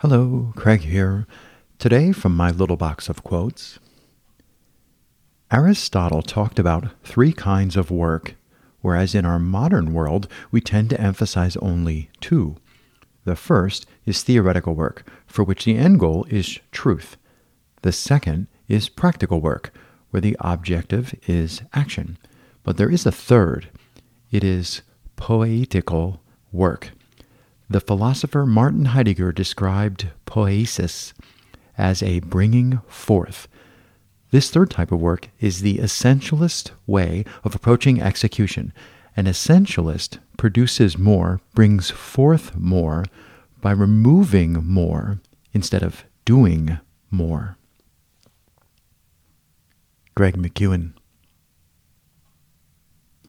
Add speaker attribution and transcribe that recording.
Speaker 1: Hello, Craig here. Today, from my little box of quotes, Aristotle talked about three kinds of work, whereas in our modern world we tend to emphasize only two. The first is theoretical work, for which the end goal is truth. The second is practical work, where the objective is action. But there is a third it is poetical work. The philosopher Martin Heidegger described poiesis as a bringing forth. This third type of work is the essentialist way of approaching execution. An essentialist produces more, brings forth more, by removing more instead of doing more. Greg McKeown.